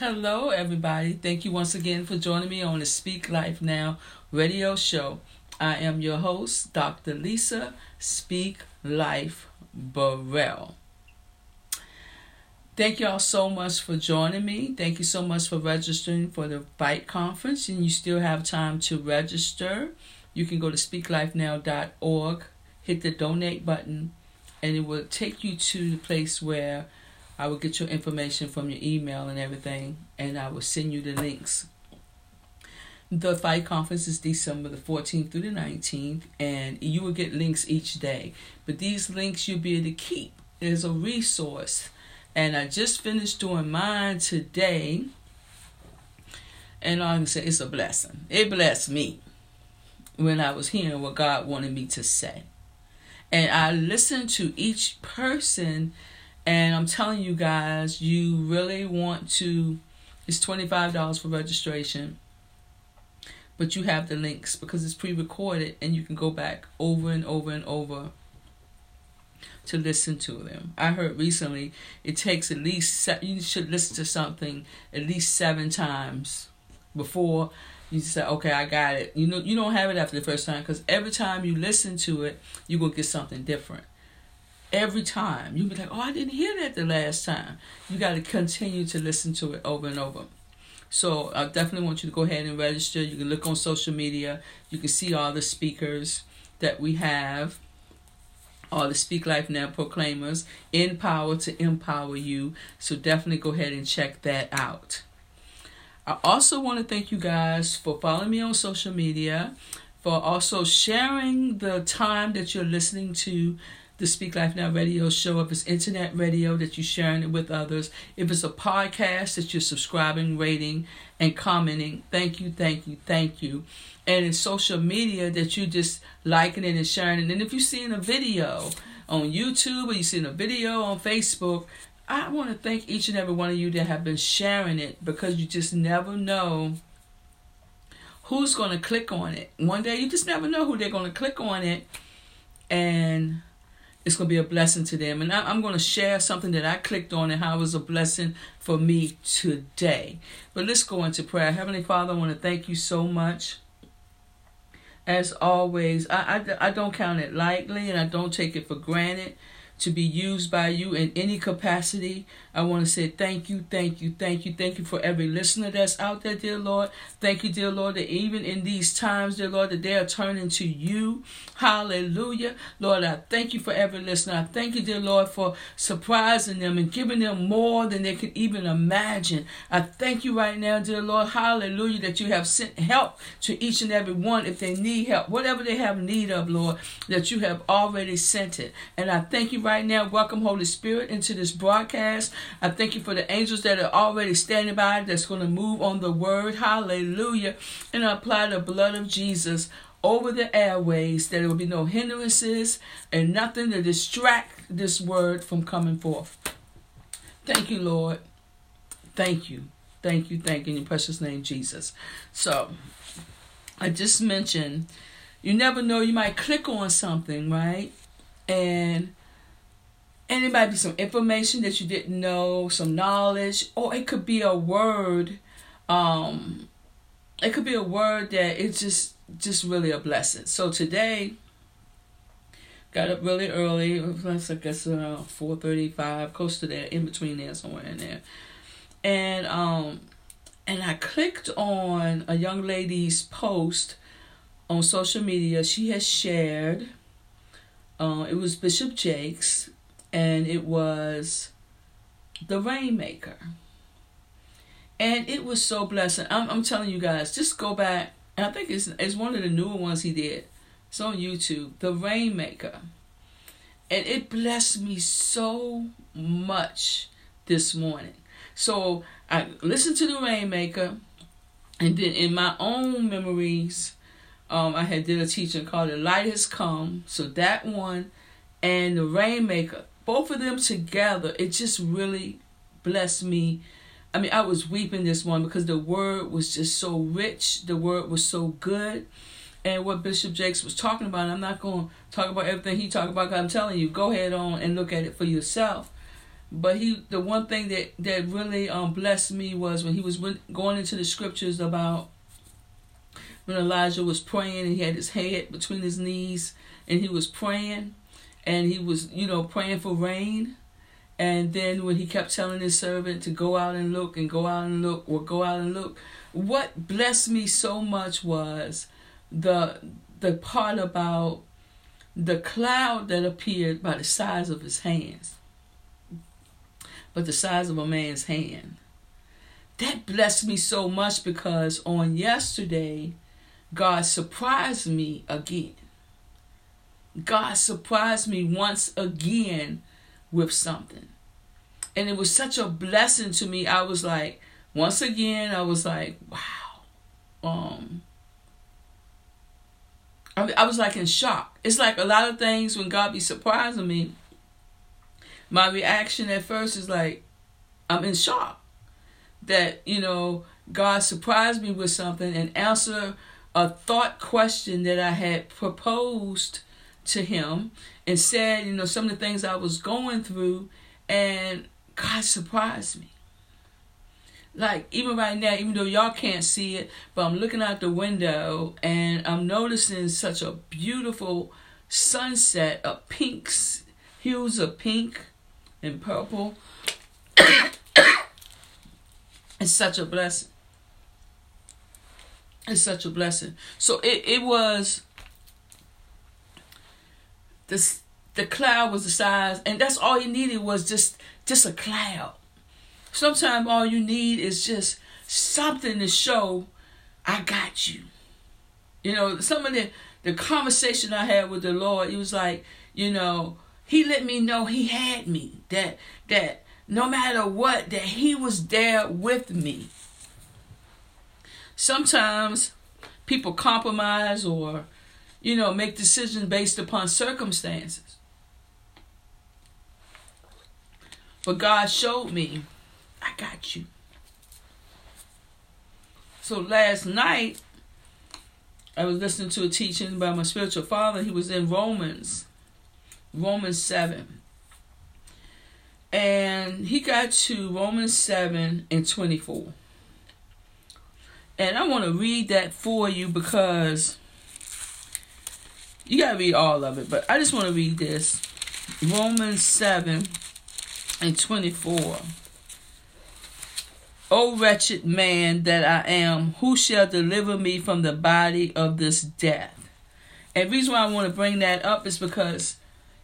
Hello, everybody. Thank you once again for joining me on the Speak Life Now radio show. I am your host, Dr. Lisa Speak Life Burrell. Thank y'all so much for joining me. Thank you so much for registering for the Fight Conference, and you still have time to register. You can go to speaklifenow.org, hit the donate button, and it will take you to the place where I will get your information from your email and everything, and I will send you the links. The Fight Conference is December the 14th through the 19th, and you will get links each day. But these links you'll be able to keep. as a resource. And I just finished doing mine today. And I can say, it's a blessing. It blessed me when I was hearing what God wanted me to say. And I listened to each person and I'm telling you guys, you really want to, it's $25 for registration. But you have the links because it's pre recorded and you can go back over and over and over to listen to them. I heard recently it takes at least, you should listen to something at least seven times before you say, okay, I got it. You know, you don't have it after the first time because every time you listen to it, you're going to get something different every time. You'll be like, oh, I didn't hear that the last time. You got to continue to listen to it over and over. So I definitely want you to go ahead and register. You can look on social media. You can see all the speakers that we have, all the Speak Life Now proclaimers, in power to empower you. So definitely go ahead and check that out. I also want to thank you guys for following me on social media, for also sharing the time that you're listening to the Speak Life Now radio show, if it's internet radio that you're sharing it with others, if it's a podcast that you're subscribing, rating, and commenting, thank you, thank you, thank you. And in social media that you just liking it and sharing it. And if you're seeing a video on YouTube or you're seeing a video on Facebook, I want to thank each and every one of you that have been sharing it because you just never know who's going to click on it. One day you just never know who they're going to click on it and it's going to be a blessing to them. And I, am going to share something that I clicked on and how it was a blessing for me today. But let's go into prayer. Heavenly Father, I want to thank you so much. As always, I, I, I don't count it lightly and I don't take it for granted to be used by you in any capacity. I want to say thank you, thank you, thank you, thank you for every listener that's out there, dear Lord. Thank you, dear Lord, that even in these times, dear Lord, that they are turning to you. Hallelujah. Lord, I thank you for every listener. I thank you, dear Lord, for surprising them and giving them more than they could even imagine. I thank you right now, dear Lord, hallelujah, that you have sent help to each and every one if they need help, whatever they have need of, Lord, that you have already sent it. And I thank you right now. Welcome, Holy Spirit, into this broadcast. I thank you for the angels that are already standing by that's going to move on the word. Hallelujah. And I apply the blood of Jesus over the airways that there will be no hindrances and nothing to distract this word from coming forth. Thank you, Lord. Thank you. Thank you. Thank you in your precious name, Jesus. So, I just mentioned you never know, you might click on something, right? And and it might be some information that you didn't know, some knowledge, or it could be a word. Um, it could be a word that it's just just really a blessing. So today, got up really early. I guess around four thirty five, close to there, in between there, somewhere in there, and um, and I clicked on a young lady's post on social media. She has shared. Uh, it was Bishop Jakes and it was the Rainmaker. And it was so blessing. I'm, I'm telling you guys, just go back. I think it's, it's one of the newer ones he did. It's on YouTube, The Rainmaker. And it blessed me so much this morning. So I listened to The Rainmaker, and then in my own memories, um, I had did a teaching called The Light Has Come. So that one and The Rainmaker both of them together, it just really blessed me. I mean, I was weeping this one because the word was just so rich. The word was so good. And what Bishop Jakes was talking about, I'm not going to talk about everything he talked about. I'm telling you, go ahead on and look at it for yourself. but he the one thing that that really um blessed me was when he was going into the scriptures about when Elijah was praying and he had his head between his knees and he was praying and he was you know praying for rain. And then when he kept telling his servant to go out and look and go out and look or go out and look what blessed me so much was the the part about the cloud that appeared by the size of his hands but the size of a man's hand. That blessed me so much because on yesterday god surprised me again god surprised me once again with something. And it was such a blessing to me. I was like, once again, I was like, wow. Um, I, I was like in shock. It's like a lot of things when God be surprising me. My reaction at first is like, I'm in shock that you know God surprised me with something and answer a thought question that I had proposed to him and said, you know, some of the things I was going through, and God surprised me. Like, even right now, even though y'all can't see it, but I'm looking out the window and I'm noticing such a beautiful sunset of pinks, hues of pink and purple. it's such a blessing. It's such a blessing. So it, it was this the cloud was the size, and that's all you needed was just just a cloud. Sometimes all you need is just something to show I got you. You know, some of the the conversation I had with the Lord, it was like, you know, He let me know He had me. That that no matter what, that He was there with me. Sometimes people compromise or you know, make decisions based upon circumstances. But God showed me, I got you. So last night, I was listening to a teaching by my spiritual father. He was in Romans, Romans 7. And he got to Romans 7 and 24. And I want to read that for you because you gotta read all of it, but I just want to read this. Romans 7 and 24. O wretched man that I am, who shall deliver me from the body of this death? And reason why I want to bring that up is because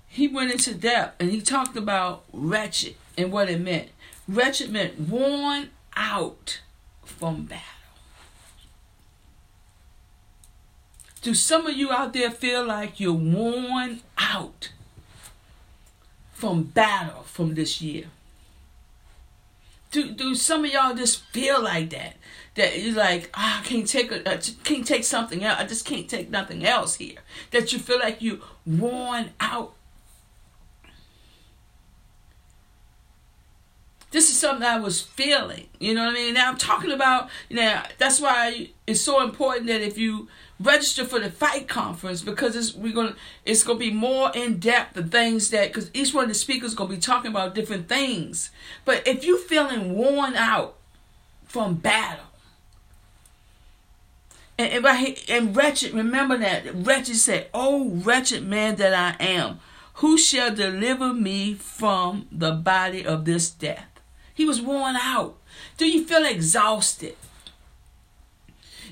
he went into depth and he talked about wretched and what it meant. Wretched meant worn out from battle. Do some of you out there feel like you're worn out from battle from this year? Do do some of y'all just feel like that? That you're like, oh, I can't take a, I can't take something else. I just can't take nothing else here. That you feel like you're worn out. This is something I was feeling. You know what I mean? Now I'm talking about. Now that's why it's so important that if you register for the fight conference because it's we're gonna it's gonna be more in depth the things that because each one of the speakers gonna be talking about different things. But if you feeling worn out from battle. And, and, and wretched, remember that wretched said, "Oh wretched man that I am, who shall deliver me from the body of this death?" He was worn out. Do you feel exhausted?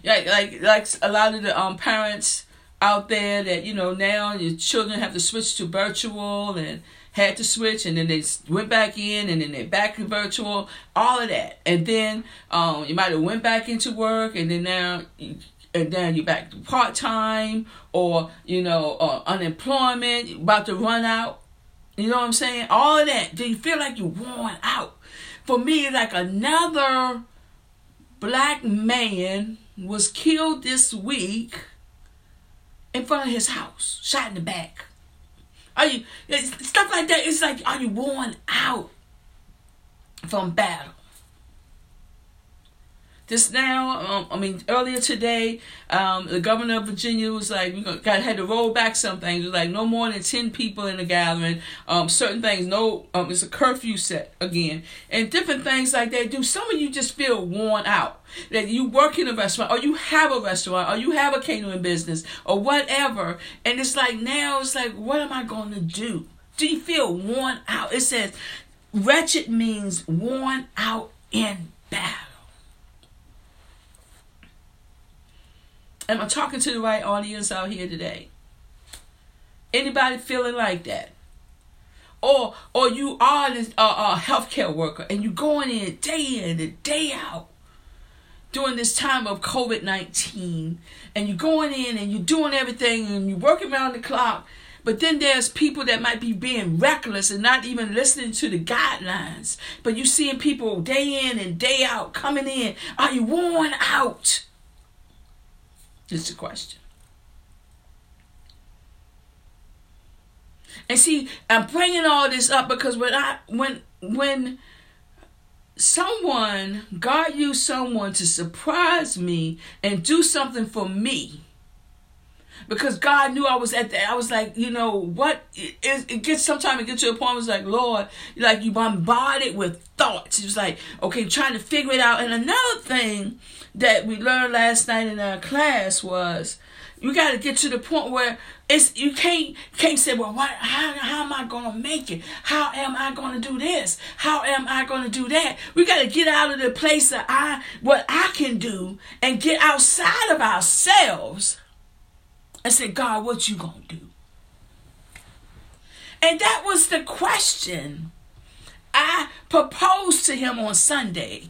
Like like like a lot of the um parents out there that you know now your children have to switch to virtual and had to switch and then they went back in and then they back to virtual all of that. And then um you might have went back into work and then now you, and then you're back to part time or you know uh, unemployment about to run out. You know what i'm saying? All of that. Do you feel like you're worn out? For me like another black man was killed this week in front of his house, shot in the back. Are you stuff like that? It's like are you worn out from battle? This now, um, I mean, earlier today, um, the governor of Virginia was like, we got had to roll back some things. Like no more than ten people in a gathering. Um, certain things, no, um, it's a curfew set again, and different things like that. Do some of you just feel worn out? That you work in a restaurant, or you have a restaurant, or you have a catering business, or whatever, and it's like now, it's like, what am I going to do? Do you feel worn out? It says, wretched means worn out in battle. Am I talking to the right audience out here today? Anybody feeling like that? Or or you are a, a healthcare worker and you're going in day in and day out during this time of COVID nineteen, and you're going in and you're doing everything and you're working around the clock. But then there's people that might be being reckless and not even listening to the guidelines. But you're seeing people day in and day out coming in. Are you worn out? Is a question. And see, I'm bringing all this up because when I when when someone God used someone to surprise me and do something for me because God knew I was at that. I was like, you know, what it, it gets sometimes it gets to a point where it's like, Lord, like you bombarded with thoughts. It was like, okay, trying to figure it out. And another thing that we learned last night in our class was you got to get to the point where it's you can't can't say well what how, how am i going to make it how am i going to do this how am i going to do that we got to get out of the place that i what i can do and get outside of ourselves and say god what you to do and that was the question i proposed to him on sunday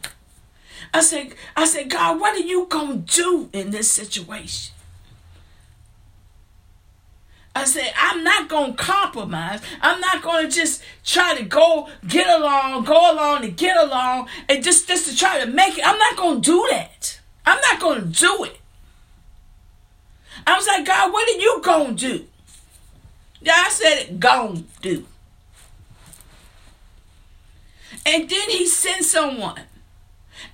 I said, I said, God, what are you gonna do in this situation? I said, I'm not going to compromise. I'm not going to just try to go get along, go along and get along, and just, just to try to make it. I'm not going to do that. I'm not going to do it. I was like, God, what are you going to do? Yeah, I said it, going to do. And then he sent someone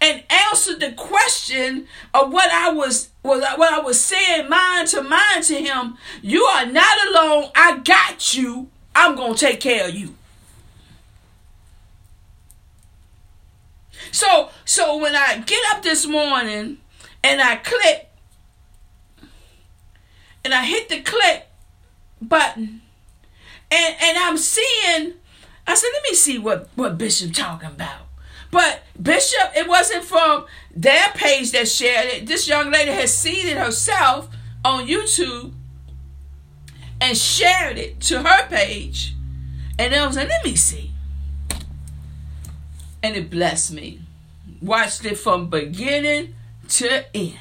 and answered the question of what I was what I was saying mind to mind to him. You are not alone. I got you. I'm gonna take care of you. So so when I get up this morning and I click and I hit the click button and and I'm seeing I said let me see what what Bishop talking about. But Bishop, it wasn't from their page that shared it. This young lady has seen it herself on YouTube and shared it to her page. And I was like, let me see. And it blessed me. Watched it from beginning to end.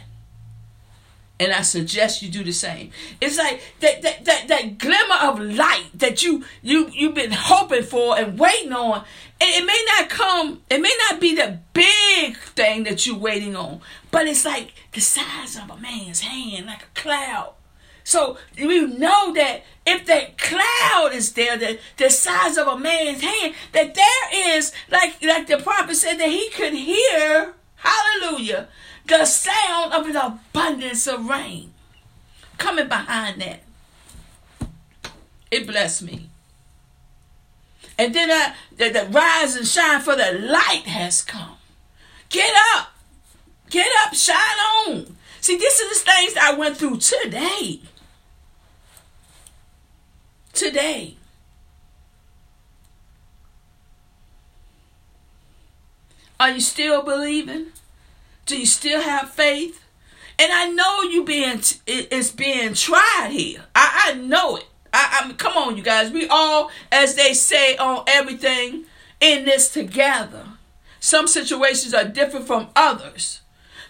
And I suggest you do the same. It's like that, that, that, that glimmer of light that you, you, you've been hoping for and waiting on it, may not come, it may not be the big thing that you're waiting on, but it's like the size of a man's hand, like a cloud. So we know that if that cloud is there, the, the size of a man's hand, that there is, like, like the prophet said, that he could hear, hallelujah, the sound of an abundance of rain coming behind that. It blessed me. And then uh, the, the rise and shine for the light has come. Get up. Get up, shine on. See, this is the things I went through today. Today. Are you still believing? Do you still have faith? And I know you being it's being tried here. I, I know it. I, I mean, come on, you guys. We all, as they say on everything, in this together. Some situations are different from others.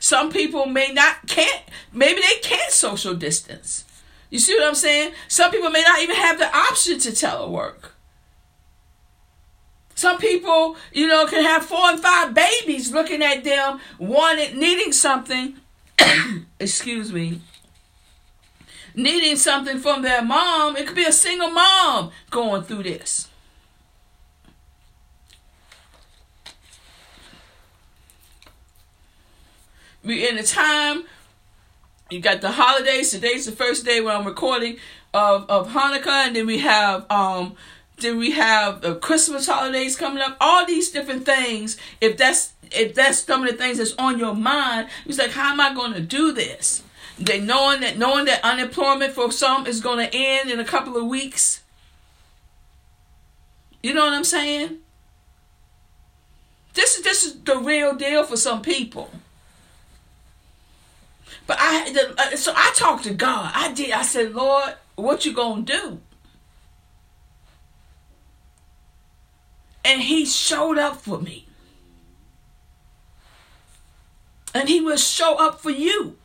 Some people may not can't maybe they can't social distance. You see what I'm saying? Some people may not even have the option to telework. Some people, you know, can have four and five babies looking at them, wanting, needing something. excuse me needing something from their mom. It could be a single mom going through this. we in a time. You got the holidays. Today's the first day where I'm recording of of Hanukkah, and then we have um then we have the Christmas holidays coming up. All these different things. If that's if that's some of the things that's on your mind, it's like, how am I going to do this? They knowing that knowing that unemployment for some is going to end in a couple of weeks. You know what I'm saying? This is this is the real deal for some people. But I uh, so I talked to God. I did. I said, Lord, what you gonna do? And He showed up for me. And He will show up for you.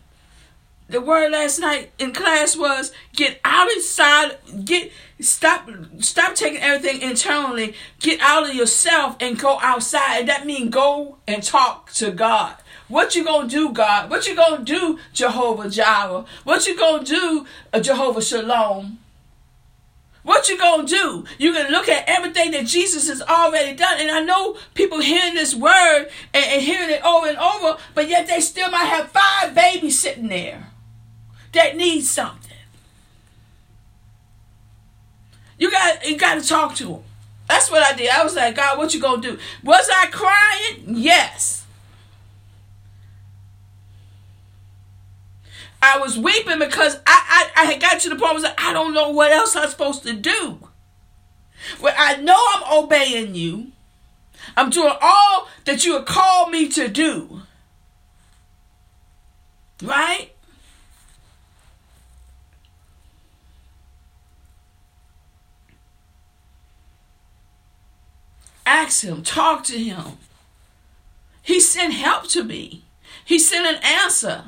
The word last night in class was get out inside, get stop stop taking everything internally, get out of yourself and go outside. That means go and talk to God. What you gonna do, God? What you gonna do, Jehovah Jireh? What you gonna do, uh, Jehovah Shalom? What you gonna do? You can look at everything that Jesus has already done. And I know people hearing this word and, and hearing it over and over, but yet they still might have five babies sitting there that need something. You got you got to talk to them. That's what I did. I was like, God, what you gonna do? Was I crying? Yes. I was weeping because I, I, I had got to the point where I I don't know what else I'm supposed to do. Well, I know I'm obeying you. I'm doing all that you have called me to do. Right? Ask him, talk to him. He sent help to me. He sent an answer.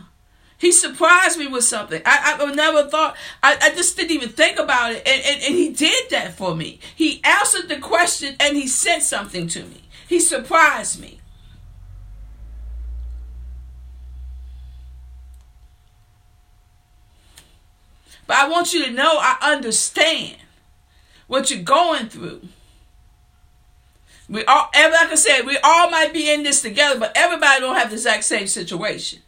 He surprised me with something. I, I never thought, I, I just didn't even think about it. And, and, and he did that for me. He answered the question and he sent something to me. He surprised me. But I want you to know I understand what you're going through. We all, like I said, we all might be in this together, but everybody don't have the exact same situation.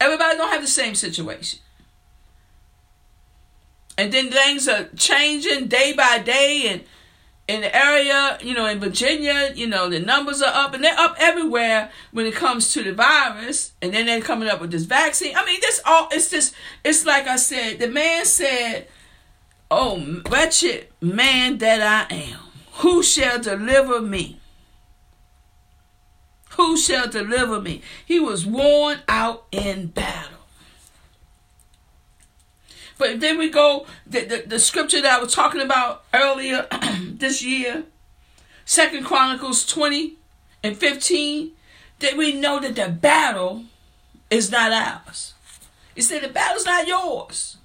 Everybody don't have the same situation. And then things are changing day by day and in the area, you know, in Virginia, you know, the numbers are up and they're up everywhere when it comes to the virus. And then they're coming up with this vaccine. I mean, this all, it's just, it's like I said, the man said, Oh, wretched man that I am. Who shall deliver me? Who shall deliver me? He was worn out in battle. But then we go, the, the, the scripture that I was talking about earlier this year, Second Chronicles 20 and 15, that we know that the battle is not ours. He said the battle's not yours.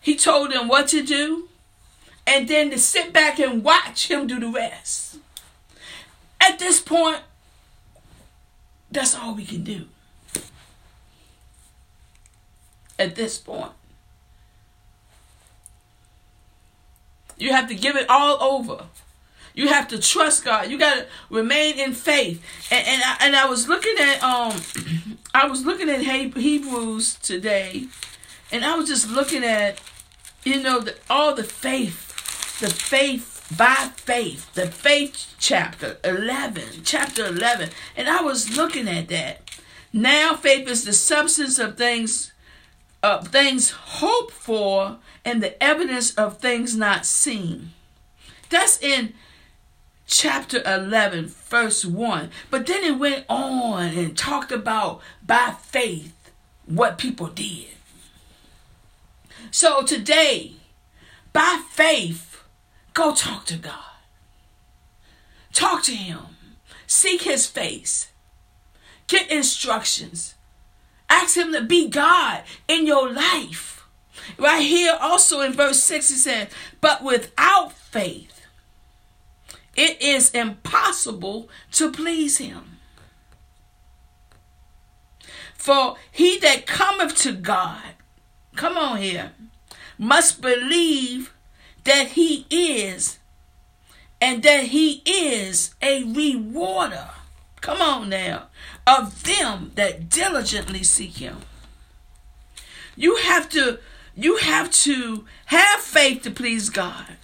He told them what to do and then to sit back and watch him do the rest. At this point, that's all we can do. At this point, you have to give it all over. You have to trust God. You got to remain in faith. And and I, and I was looking at um, I was looking at Hebrews today, and I was just looking at, you know, the, all the faith the faith by faith, the faith chapter 11, chapter 11. And I was looking at that. Now faith is the substance of things of things hoped for and the evidence of things not seen. That's in chapter 11, verse 1. But then it went on and talked about by faith what people did. So today, by faith, Go talk to God. Talk to Him. Seek His face. Get instructions. Ask Him to be God in your life. Right here, also in verse 6, He says, But without faith, it is impossible to please Him. For he that cometh to God, come on here, must believe that he is and that he is a rewarder Come on now. Of them that diligently seek him. You have to you have to have faith to please God.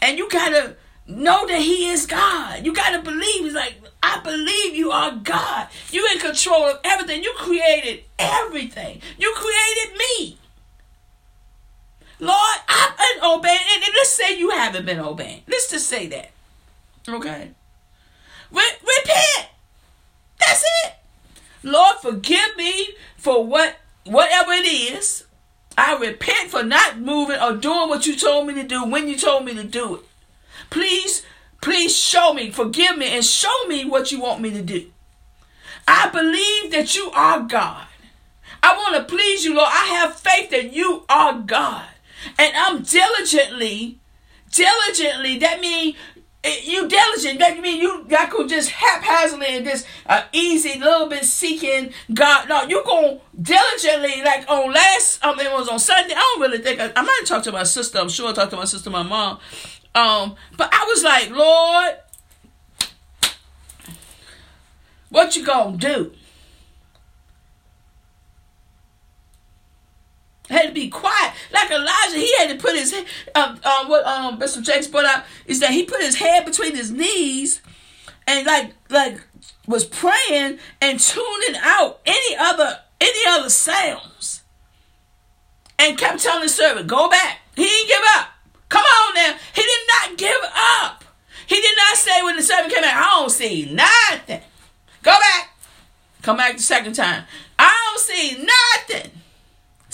And you got to know that he is God. You got to believe he's like I believe you are God. You're in control of everything. You created everything. You created me. Lord, I've been obeying. And let's say you haven't been obeying. Let's just say that. Okay. Re- repent. That's it. Lord, forgive me for what whatever it is. I repent for not moving or doing what you told me to do when you told me to do it. Please, please show me, forgive me, and show me what you want me to do. I believe that you are God. I want to please you, Lord. I have faith that you are God. And I'm diligently, diligently, that means you diligent. That mean you got to just haphazardly and just uh, easy, little bit seeking God. No, you going diligently. Like on last, um, it was on Sunday. I don't really think I, I might talk to my sister. I'm sure I talked to my sister, my mom. Um, but I was like, Lord, what you gonna do? Had to be quiet. Like Elijah, he had to put his um, um what um Bishop Jakes brought out is that he put his head between his knees and like like was praying and tuning out any other any other sounds. And kept telling the servant, go back. He didn't give up. Come on now. He did not give up. He did not say when the servant came back, I don't see nothing. Go back. Come back the second time. I don't see nothing.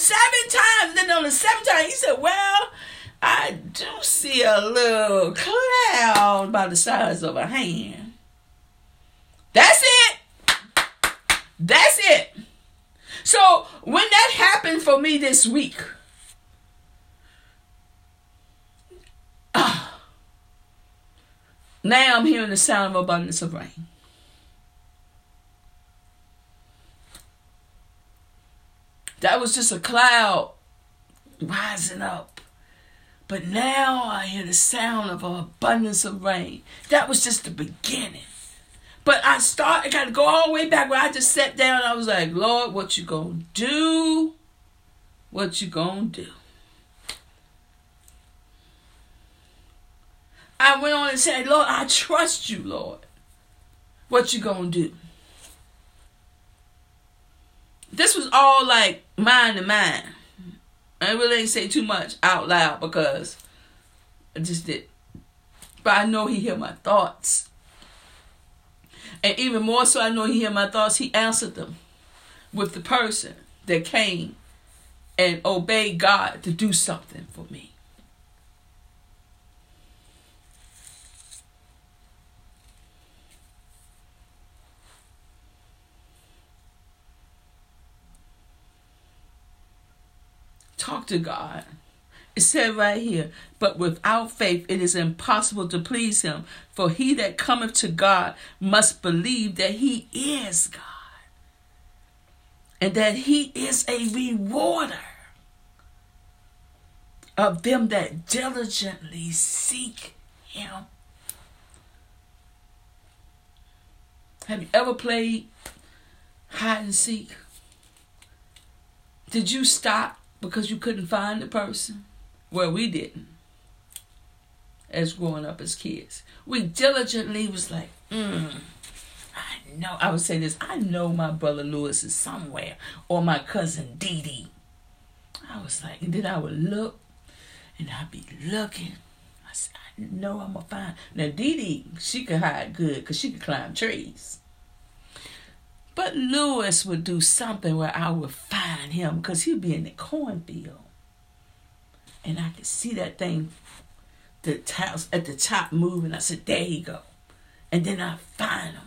Seven times. Then on the seventh time, he said, Well, I do see a little cloud about the size of a hand. That's it. That's it. So when that happened for me this week, uh, now I'm hearing the sound of abundance of rain. That was just a cloud rising up. But now I hear the sound of an abundance of rain. That was just the beginning. But I start, I got to go all the way back where I just sat down. I was like, Lord, what you gonna do? What you gonna do? I went on and said, Lord, I trust you, Lord. What you gonna do? This was all like mind to mind. I really ain't say too much out loud because I just did. But I know he hear my thoughts. And even more so, I know he hear my thoughts. He answered them with the person that came and obeyed God to do something for me. Talk to God. It said right here, but without faith it is impossible to please him. For he that cometh to God must believe that he is God and that he is a rewarder of them that diligently seek him. Have you ever played hide and seek? Did you stop because you couldn't find the person? Well, we didn't. As growing up as kids, we diligently was like, mm, I know. I would say this. I know my brother Lewis is somewhere, or my cousin Dee Dee. I was like, and then I would look, and I'd be looking. I said, I know I'm gonna find. Now Dee Dee, she could hide good because she could climb trees. But Lewis would do something where I would find him because he'd be in the cornfield. And I could see that thing the house at the top moving. I said, there you go. And then I find him.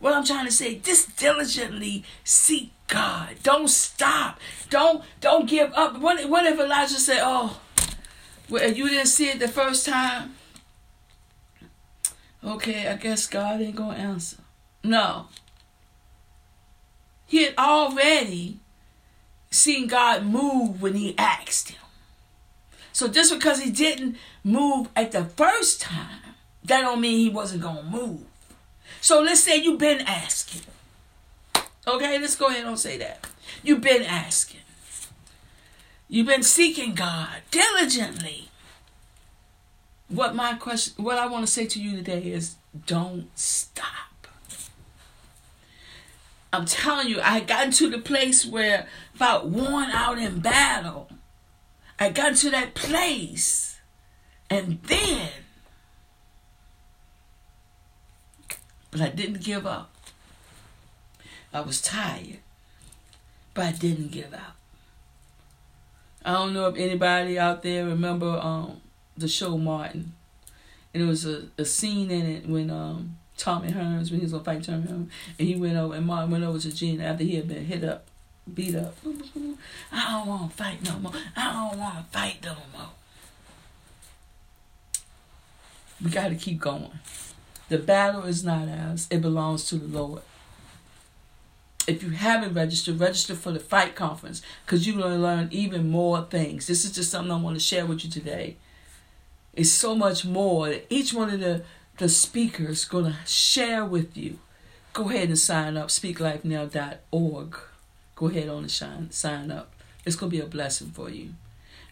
What I'm trying to say, just diligently seek God. Don't stop. Don't don't give up. What, what if Elijah said, oh, well, you didn't see it the first time? Okay, I guess God ain't to answer. No. He had already seen God move when he asked him. So just because he didn't move at the first time, that don't mean he wasn't going to move. So let's say you've been asking. Okay, let's go ahead and say that. You've been asking. You've been seeking God diligently. What my question what I want to say to you today is don't stop. I'm telling you, I got to the place where I felt worn out in battle. I got to that place. And then but I didn't give up. I was tired, but I didn't give up. I don't know if anybody out there remember um, the show Martin. And it was a, a scene in it when um, Tommy Hearns, when he was gonna fight Tommy Hearns, and he went over and Martin went over to Gene after he had been hit up, beat up. I don't wanna fight no more. I don't wanna fight no more. We gotta keep going. The battle is not ours, it belongs to the Lord. If you haven't registered, register for the fight conference because you're to learn even more things. This is just something I want to share with you today. It's so much more that each one of the, the speakers going to share with you. Go ahead and sign up, speaklifenow.org. Go ahead on and shine, sign up. It's going to be a blessing for you.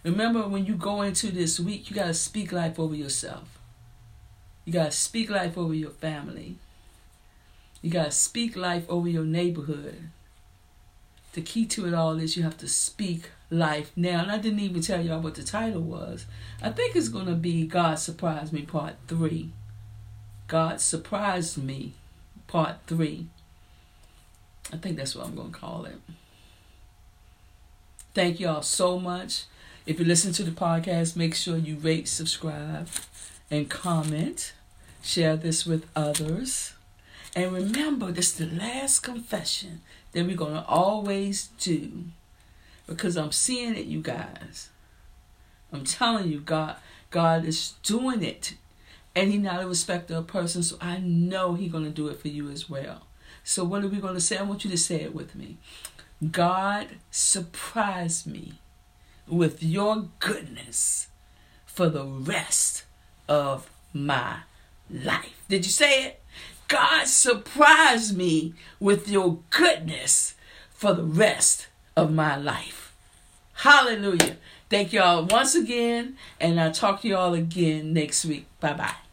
Remember, when you go into this week, you got to speak life over yourself. You got to speak life over your family. You got to speak life over your neighborhood. The key to it all is you have to speak life now. And I didn't even tell y'all what the title was. I think it's going to be God Surprised Me Part 3. God Surprised Me Part 3. I think that's what I'm going to call it. Thank y'all so much. If you listen to the podcast, make sure you rate, subscribe, and comment. Share this with others. And remember, this is the last confession that we're going to always do. Because I'm seeing it, you guys. I'm telling you, God, God is doing it. And He's not a respecter of a person, so I know He's going to do it for you as well. So what are we going to say? I want you to say it with me. God surprised me with your goodness for the rest of my life. Did you say it? God surprised me with your goodness for the rest of my life. Hallelujah. Thank y'all once again, and I'll talk to y'all again next week. Bye bye.